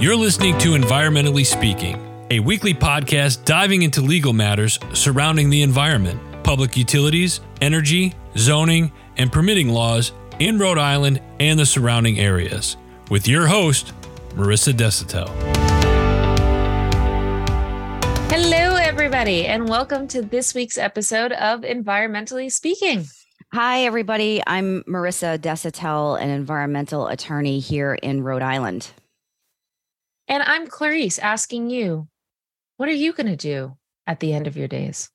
You're listening to Environmentally Speaking, a weekly podcast diving into legal matters surrounding the environment, public utilities, energy, zoning, and permitting laws in Rhode Island and the surrounding areas. With your host, Marissa Desautel. Hello, everybody, and welcome to this week's episode of Environmentally Speaking. Hi, everybody. I'm Marissa Desautel, an environmental attorney here in Rhode Island. And I'm Clarice asking you, what are you going to do at the end of your days?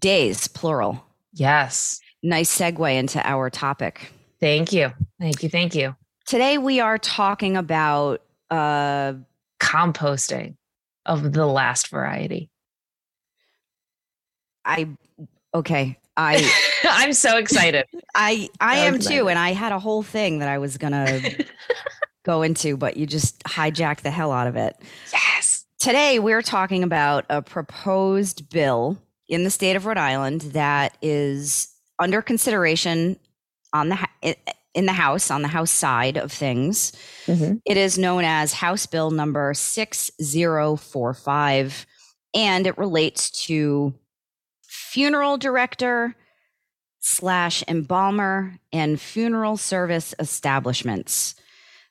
Days, plural. Yes. Nice segue into our topic. Thank you. Thank you. Thank you. Today, we are talking about uh, composting of the last variety. I, okay. I, I'm so excited. I, I So am excited. too. And I had a whole thing that I was going to go into, but you just hijack the hell out of it. yes. Today, we're talking about a proposed bill in the state of Rhode Island that is under consideration on the in the House on the House side of things. Mhm. It is known as House Bill number 6045 and it relates to funeral director slash embalmer and funeral service establishments.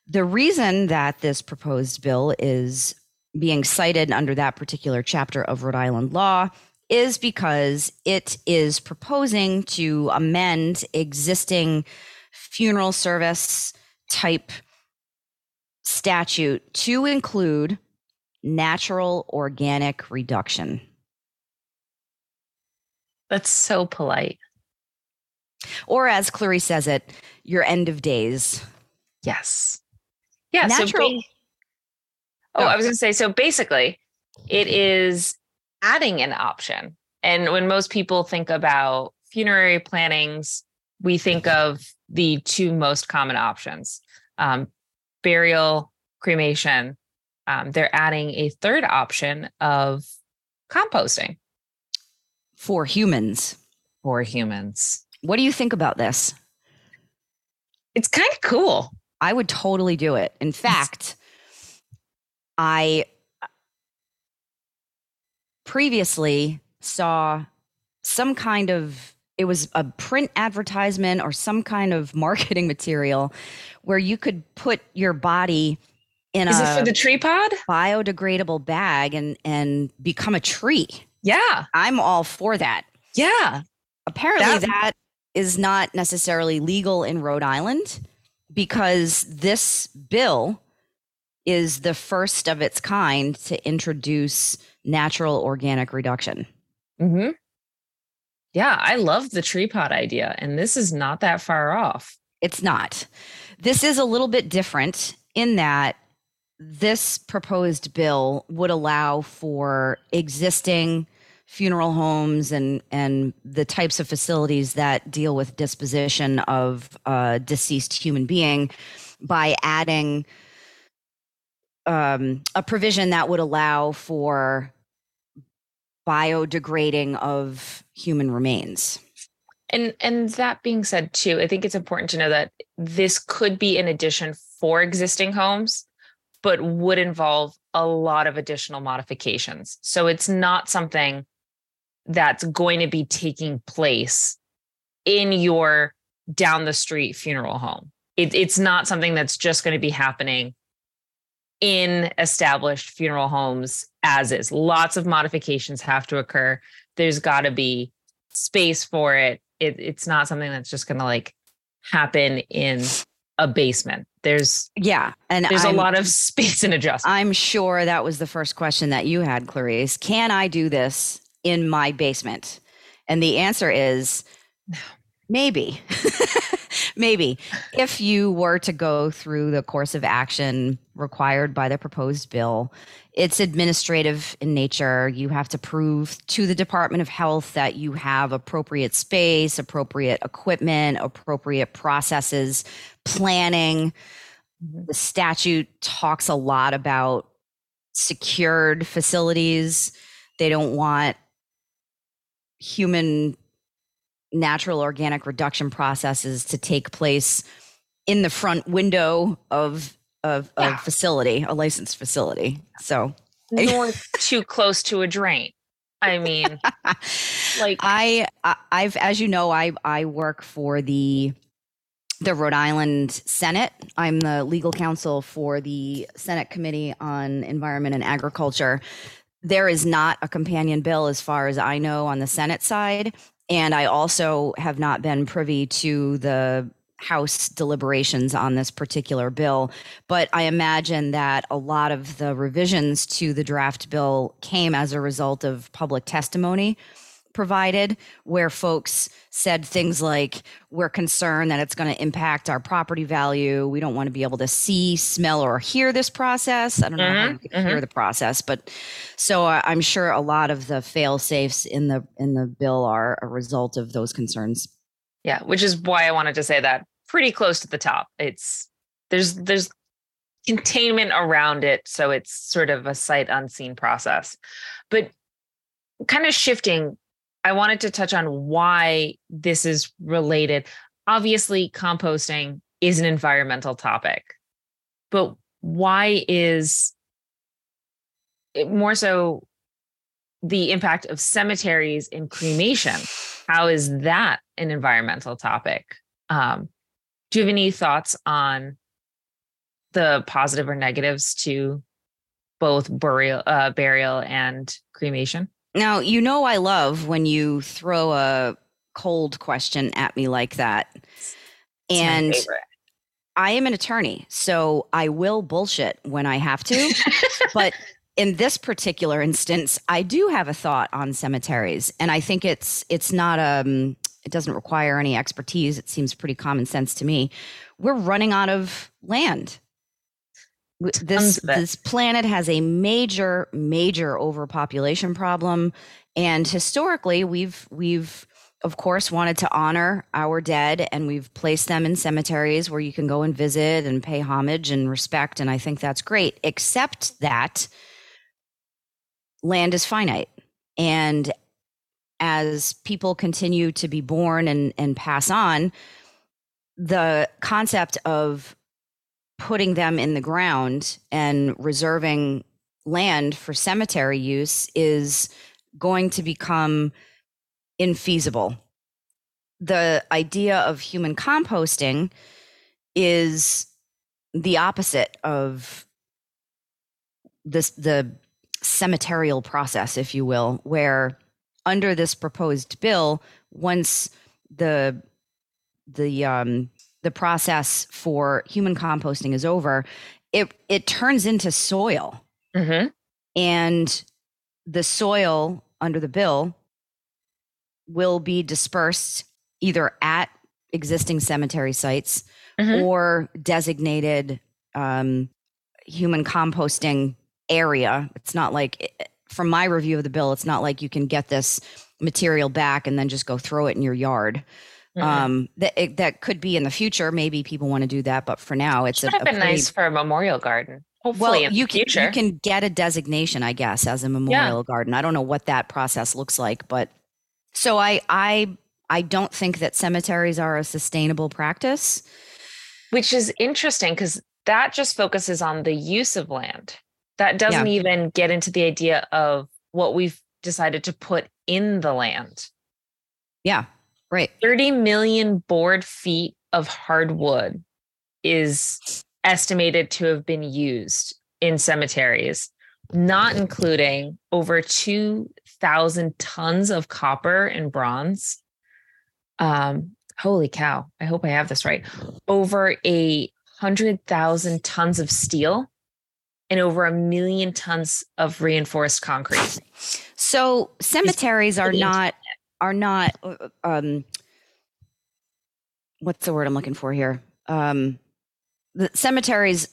The reason that this proposed bill is being cited under that particular chapter of Rhode Island law is because it is proposing to amend existing funeral service type statute to include natural organic reduction. That's so polite. Or as Clarice says it, your end of days. Yes. Yeah. Natural- So ba- oh, I was going to say, so basically, it is adding an option. And when most people think about funerary plannings, we think of the two most common options um, burial, cremation. Um, they're adding a third option of composting for humans. for humans. What do you think about this? It's kind of cool. I would totally do it. In fact, I previously saw some kind of it was a print advertisement or some kind of marketing material where you could put your body in Is a it for the tree pod? biodegradable bag and and become a tree. Yeah. I'm all for that. Yeah. Apparently That- that is not necessarily legal in Rhode Island because this bill is the first of its kind to introduce natural organic reduction. hmm Yeah, I love the tree pod idea, and this is not that far off. It's not. This is a little bit different in that this proposed bill would allow for existing funeral homes and and the types of facilities that deal with disposition of a deceased human being by adding um, a provision that would allow for biodegrading of human remains. And and that being said, too, I think it's important to know that this could be an addition for existing homes, but would involve a lot of additional modifications. So it's not something that's going to be taking place in your down the street funeral home. It, it's not something that's just going to be happening in established funeral homes as is. Lots of modifications have to occur. There's got to be space for it. it. It's not something that's just going to like happen in a basement. There's Yeah, and there's I'm- a lot of space and adjustment. I'm sure that was the first question that you had, Clarice. Can I do this in my basement? And the answer is maybe. maybe. If you were to go through the course of action required by the proposed bill, it's administrative in nature. You have to prove to the Department of Health that you have appropriate space, appropriate equipment, appropriate processes, planning. Mm-hmm. The statute talks a lot about secured facilities. They don't want human natural organic reduction processes to take place in the front window of a, a facility, a licensed facility. So Nor too close to a drain. I mean, like I I've as you know, I I work for the the Rhode Island Senate. I'm the legal counsel for the Senate Committee on Environment and Agriculture. There is not a companion bill as far as I know on the Senate side, and I also have not been privy to the House deliberations on this particular bill. But I imagine that a lot of the revisions to the draft bill came as a result of public testimony provided where folks said things like we're concerned that it's going to impact our property value we don't want to be able to see smell or hear this process i don't know how Mhm, you can hear the process but so uh, i'm sure a lot of the fail safes in the in the bill are a result of those concerns yeah, which is why I wanted to say that pretty close to the top. It's there's there's containment around it, so it's sort of a sight unseen process. But kind of shifting, I wanted to touch on why this is related. Obviously, composting is an environmental topic, but why is it more so the impact of cemeteries in cremation? How is that an environmental topic? Um, do you have any thoughts on the positive or negatives to both burial, uh, burial and cremation? Now you know i love when you throw a cold question at me like that It's and. I am an attorney, so I will bullshit when I have to. but in this particular instance, I do have a thought on cemeteries, and I think it's it's not um it doesn't require any expertise. It seems pretty common sense to me. We're running out of land. This Tons of it. this planet has a major major overpopulation problem, and historically we've we've of course wanted to honor our dead and we've placed them in cemeteries where you can go and visit and pay homage and respect and i think that's great except that land is finite and as people continue to be born and, and pass on the concept of putting them in the ground and reserving land for cemetery use is going to become infeasible. The idea of human composting is the opposite of this the cemeterial process, if you will, where under this proposed bill, once the the um, the process for human composting is over, it it turns into soil Mhm. and the soil under the bill will be dispersed either at existing cemetery sites Mhm. or designated um, human composting area. It's not like, from my review of the bill, it's not like you can get this material back and then just go throw it in your yard. Mhm. Um, that it, that could be in the future. Maybe people want to do that, but for now, it's Would a, have been pretty- nice for a memorial garden. Hopefully, well, you can future. you can get a designation, I guess, as a memorial garden. I don't know what that process looks like, but so I I I don't think that cemeteries are a sustainable practice. which is interesting because that just focuses on the use of land. That doesn't even get into the idea of what we've decided to put in the land. Yeah, right. 30 million board feet of hardwood is estimated to have been used in cemeteries, not including over 2,000 tons of copper and bronze. Um, holy cow. I hope I have this right. Over a hundred thousand tons of steel and over a million tons of reinforced concrete. So cemeteries are not are not uh, um what's the word I'm looking for here? Um the cemeteries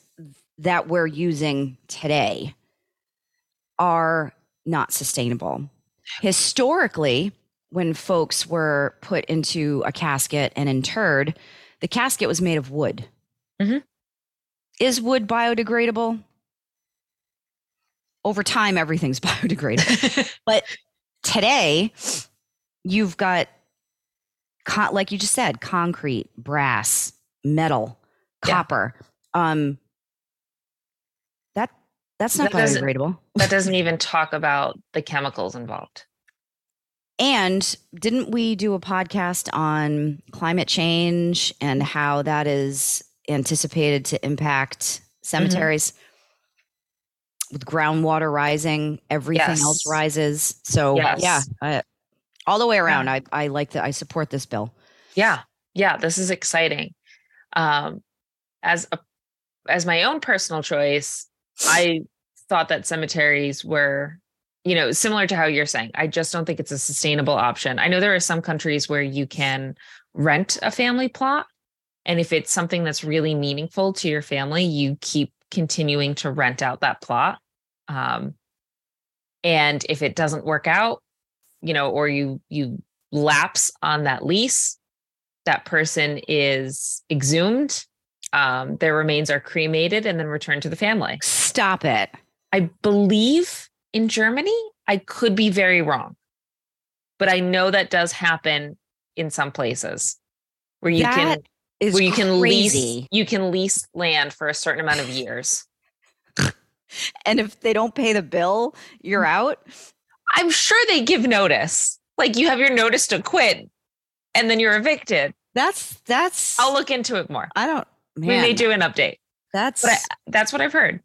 that we're using today are not sustainable. Historically, when folks were put into a casket and interred, the casket was made of wood. Mhm. Is wood biodegradable? Over time, everything's biodegradable but today you've got con- like you just said concrete brass metal Yeah. copper um That's not That biodegradable. That doesn't even talk about the chemicals involved. And didn't we do a podcast on climate change and how that is anticipated to impact cemeteries? With groundwater rising, everything else rises. So Yes. yeah, I, all the way around, I, I like that. I support this bill. Yeah. Yeah. This is exciting. Um, as a as my own personal choice, I thought that cemeteries were, you know, similar to how you're saying. I just don't think it's a sustainable option. I know there are some countries where you can rent a family plot. And if it's something that's really meaningful to your family, you keep continuing to rent out that plot. Um, and if it doesn't work out, you know, or you you lapse on that lease, that person is exhumed. Um, their remains are cremated and then returned to the family. Stop it. I believe in Germany. I could be very wrong, but I know that does happen in some places where you can That is where you can lease you can lease land for a certain amount of years. And if they don't pay the bill, you're out. I'm sure they give notice. Like you have your notice to quit and then you're evicted. That's that's. I'll look into it more. I don't. Man, we may do an update. that's. I, that's what I've heard.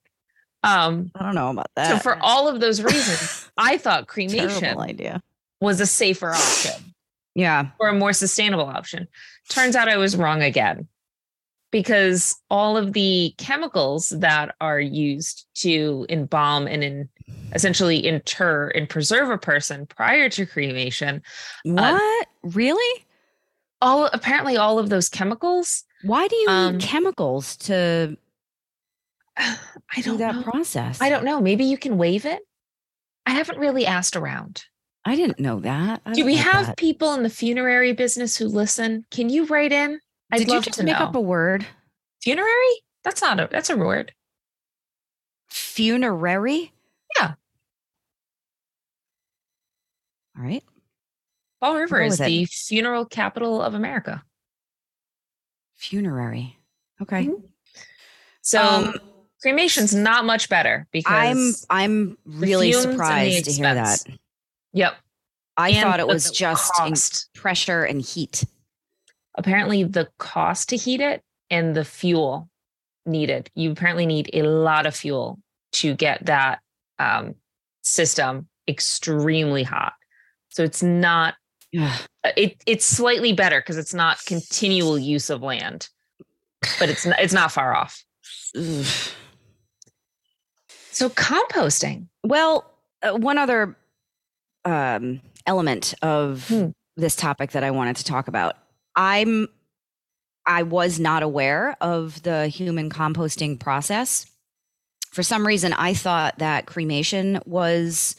Um, I don't know about that. so for all of those reasons, I thought cremation terrible idea. was a safer option Yeah. or a more sustainable option. Turns out I was wrong again because all of the chemicals that are used to embalm and in essentially inter and preserve a person prior to cremation, What? really? all apparently all of those chemicals, Why do you Um, need chemicals to I do don't that know. process? I don't know. Maybe you can waive it. I haven't really asked around. I didn't know that. I Do we have that. people in the funerary business who listen? Can you write in? I'd Did you just to make know. up a word? funerary? That's not a that's a word. Funerary? Yeah. All right. Fall River is with it. the funeral capital of America. Funerary. Okay. Mhm. So Um, cremation's not much better because I'm I'm really the surprised to hear that. Yep. I And thought it was just pressure and heat. Apparently the cost to heat it and the fuel needed. You apparently need a lot of fuel to get that um, system extremely hot. So it's not uh, it it's slightly better because it's not continual use of land, but it's not, it's not far off. So composting. Well, uh, one other um, element of Hmm. this topic that I wanted to talk about. I'm I was not aware of the human composting process. For some reason, I thought that cremation was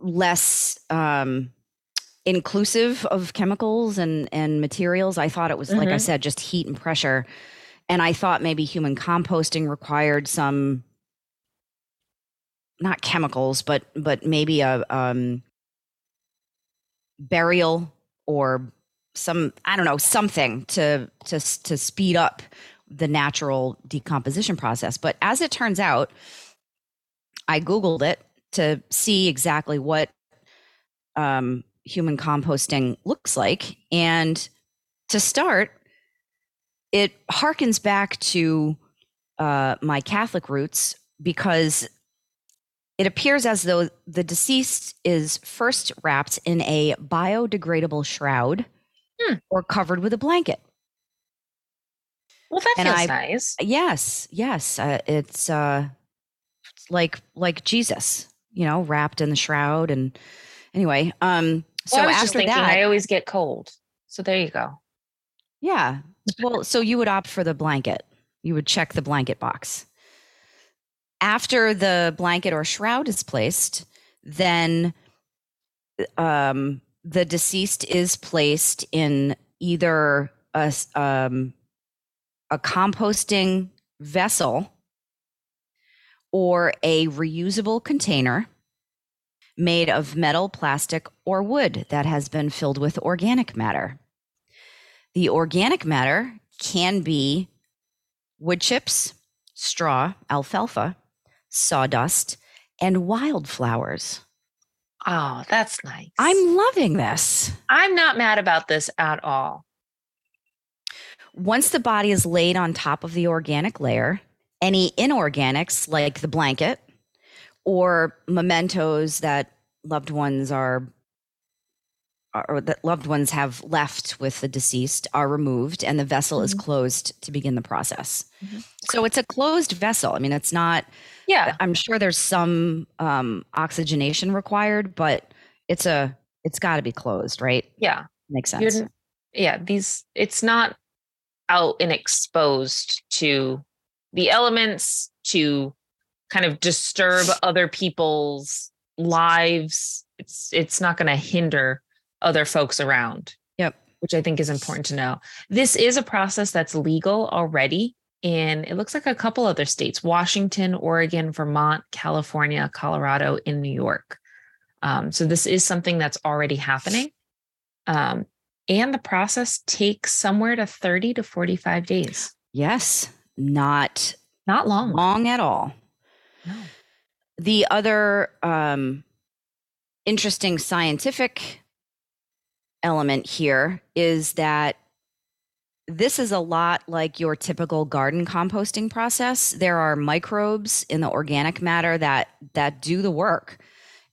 less um, inclusive of chemicals and and materials. I thought it was like I Mhm. said, just heat and pressure. And I thought maybe human composting required some not chemicals, but but maybe a um, burial or some I don't know something to to to speed up the natural decomposition process. But as it turns out, I googled it to see exactly what um, human composting looks like, and to start, it harkens back to uh, my Catholic roots because it appears as though the deceased is first wrapped in a biodegradable shroud Hmm. or covered with a blanket. Well, that And feels I- nice. Yes, yes, uh, it's uh, like like Jesus, you know, wrapped in the shroud. And anyway, um, so Well, I was just after thinking, that, I always get cold. So there you go. Yeah. Well, so you would opt for the blanket. You would check the blanket box. After the blanket or shroud is placed, then um, the deceased is placed in either a, um, a composting vessel or a reusable container made of metal, plastic, or wood that has been filled with organic matter. The organic matter can be wood chips, straw, alfalfa, sawdust, and wildflowers. Oh, that's nice. I'm loving this. I'm not mad about this at all. Once the body is laid on top of the organic layer, any inorganics like the blanket or mementos that loved ones are or that loved ones have left with the deceased are removed and the vessel mm-hmm. is closed to begin the process. Mm-hmm. So it's a closed vessel. I mean, it's not yeah. I'm sure there's some um, oxygenation required, but it's a it's got to be closed, right? Yeah, makes sense. You're, yeah, these it's not out and exposed to the elements to kind of disturb other people's lives. It's it's not going to hinder other folks around. Yep. Which I think is important to know. This is a process that's legal already in it looks like a couple other states Washington, Oregon, Vermont, California, Colorado, in New York. Um, so this is something that's already happening. Um, and the process takes somewhere to 30 to 45 days. Yes, not not long. Long at all. No. The other um, interesting scientific element here is that this is a lot like your typical garden composting process. There are microbes in the organic matter that that do the work.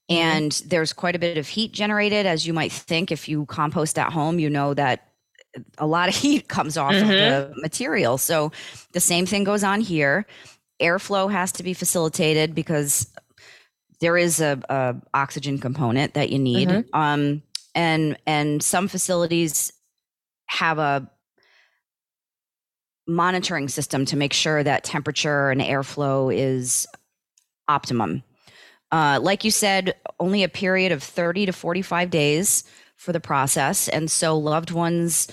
Mm-hmm. And there's quite a bit of heat generated as you might think if you compost at home, you know that a lot of heat comes off mm-hmm. of the material. So the same thing goes on here. Airflow has to be facilitated because there is a, a oxygen component that you need. Mm-hmm. Um, and and some facilities have a monitoring system to make sure that temperature and airflow is optimum. Uh, like you said, only a period of 30 to 45 days for the process. And so, loved ones,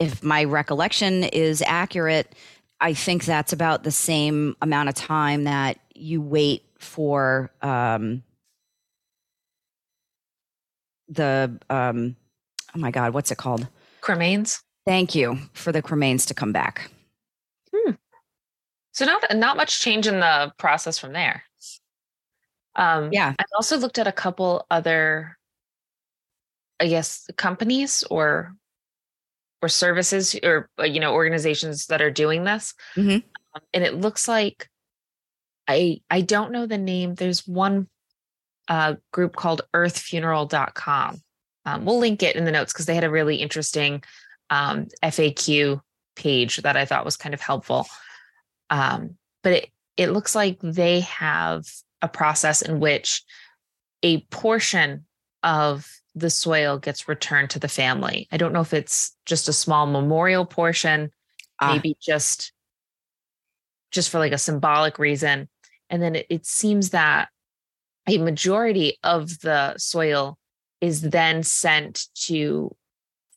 if my recollection is accurate, I think that's about the same amount of time that you wait for um, the, um, oh my God, what's it called? Cremains. Thank you for the cremains to come back. Hmm. So not not much change in the process from there. Um, yeah, I also looked at a couple other, I guess, companies or or services or uh, you know organizations that are doing this, mm-hmm. um, and it looks like I I don't know the name. There's one uh, group called EarthFuneral.com. Um, we'll link it in the notes because they had a really interesting um, FAQ page that I thought was kind of helpful. Um, but it, it looks like they have a process in which a portion of the soil gets returned to the family. I don't know if it's just a small memorial portion, ah. maybe just just for like a symbolic reason. And then it, it seems that a majority of the soil is then sent to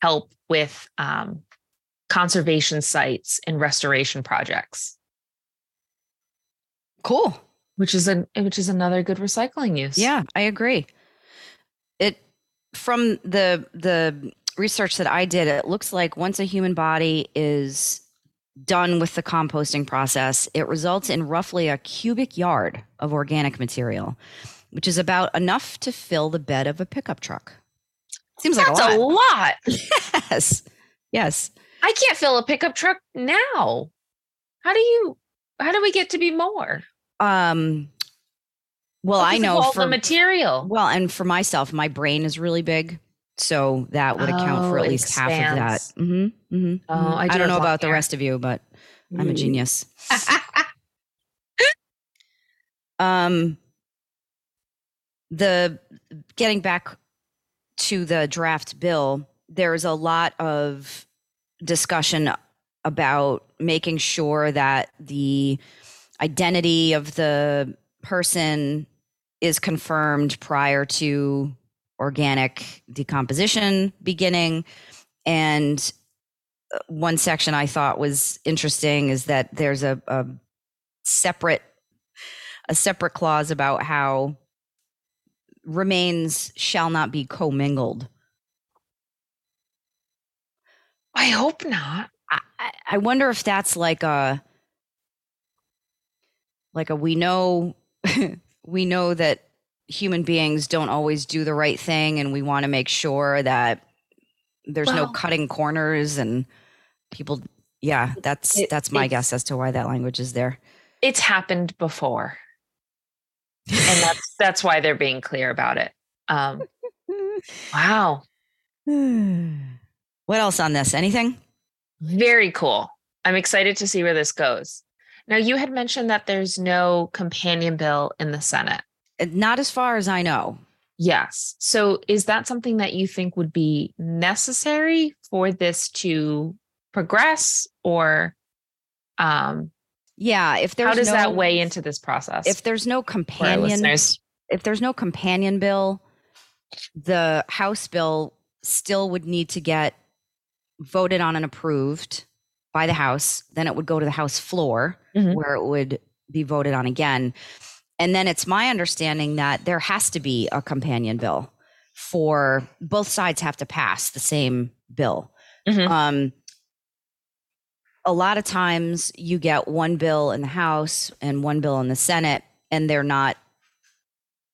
help with um, conservation sites and restoration projects. Cool. Which is a which is another good recycling use. Yeah, I agree. It from the the research that I did, it looks like once a human body is done with the composting process, it results in roughly a cubic yard of organic material, which is about enough to fill the bed of a pickup truck. Seems That's like a lot. A lot. yes. Yes. I can't fill a pickup truck now. How do you how do we get to be more? Um well, I know for the material. Well, and for myself, my brain is really big. So that would account oh, for at least expands. half of that. Mm-hmm, mm-hmm, oh, mm-hmm. I, do I don't know about the rest of you, but mm. I'm a mm. genius. um the getting back to the draft bill, there's a lot of discussion about making sure that the identity of the person is confirmed prior to organic decomposition beginning. And uh, one section I thought was interesting is that there's a, a separate a separate clause about how remains shall not be commingled. I hope not. I, I wonder if that's like a like a we know we know that human beings don't always do the right thing and we want to make sure that there's well, no cutting corners and people yeah that's it, that's my guess as to why that language is there it's happened before and that's that's why they're being clear about it. Um wow. What else on this? Anything? Very cool. I'm excited to see where this goes. Now you had mentioned that there's no companion bill in the senate. Uh, not as far as i know. Yes. So is that something that you think would be necessary for this to progress or um yeah, if there's How does no, that weigh into this process? If there's no companion if there's no companion bill, the House bill still would need to get voted on and approved by the House, then it would go to the House floor mm-hmm. where it would be voted on again. And then it's my understanding that there has to be a companion bill for both sides have to pass the same bill. Mm-hmm. Um, a lot of times you get one bill in the House and one bill in the Senate, and they're not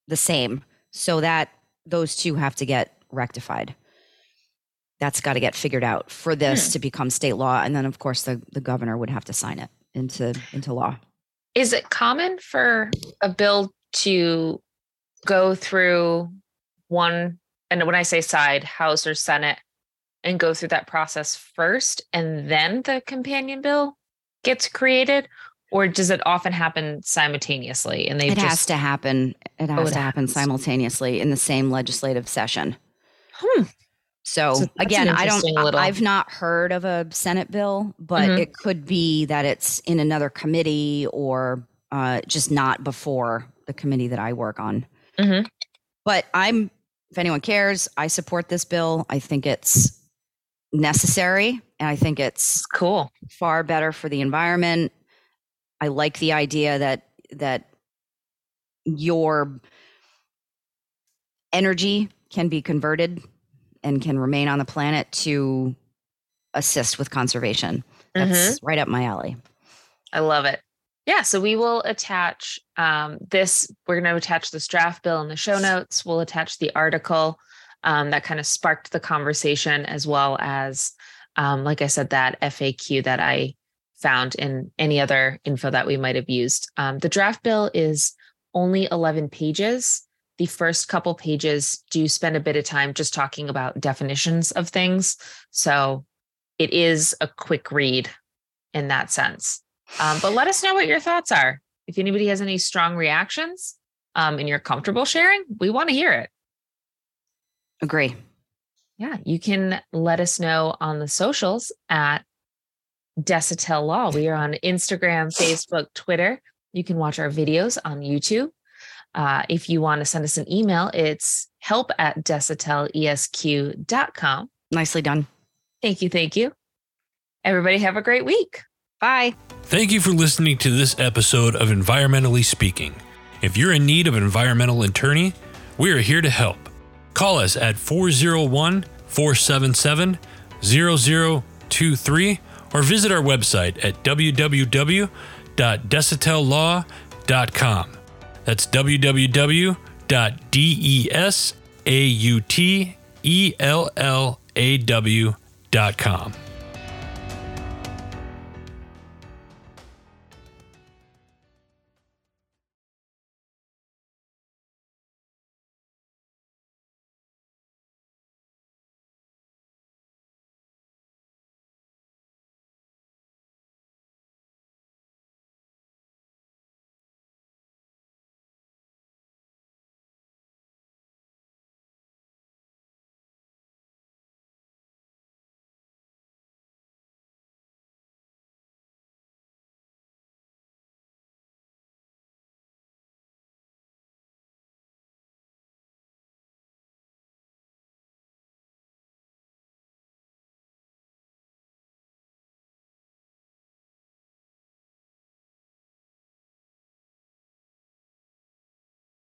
the same. So that those two have to get rectified. That's got to get figured out for this mm. to become state law. And then of course the, the governor would have to sign it into into law. Is it common for a bill to go through one, and when I say side, House or Senate, and go through that process first, and then the companion bill gets created? Or does it often happen simultaneously? And they it just, has to happen. It has oh, it to happen simultaneously in the same legislative session. Hmm. So, so again, I don't. Little... I've not heard of a Senate bill, but mm-hmm. it could be that it's in another committee or uh, just not before the committee that I work on. Mm-hmm. But I'm. If anyone cares, I support this bill. I think it's necessary, and I think it's cool. Far better for the environment. I like the idea that that your energy can be converted and can remain on the planet to assist with conservation. That's mm-hmm. right up my alley. I love it. Yeah, so we will attach um, this. We're going to attach this draft bill in the show notes. We'll attach the article um, that kind of sparked the conversation, as well as, um, like I said, that FAQ that I found in any other info that we might have used. Um, the draft bill is only 11 pages the first couple pages do spend a bit of time just talking about definitions of things. So it is a quick read in that sense. Um, but let us know what your thoughts are. If anybody has any strong reactions um, and you're comfortable sharing, we want to hear it. Agree. Yeah, you can let us know on the socials at Desautel Law. We are on Instagram, Facebook, Twitter. You can watch our videos on YouTube. Uh, if you want to send us an email, it's help at desautelesq.com. Nicely done. Thank you. Thank you. Everybody have a great week. Bye. Thank you for listening to this episode of Environmentally Speaking. If you're in need of an environmental attorney, we are here to help. Call us at 401 477 0023 or visit our website at www.desautellaw.com. That's www.desautellaw.com.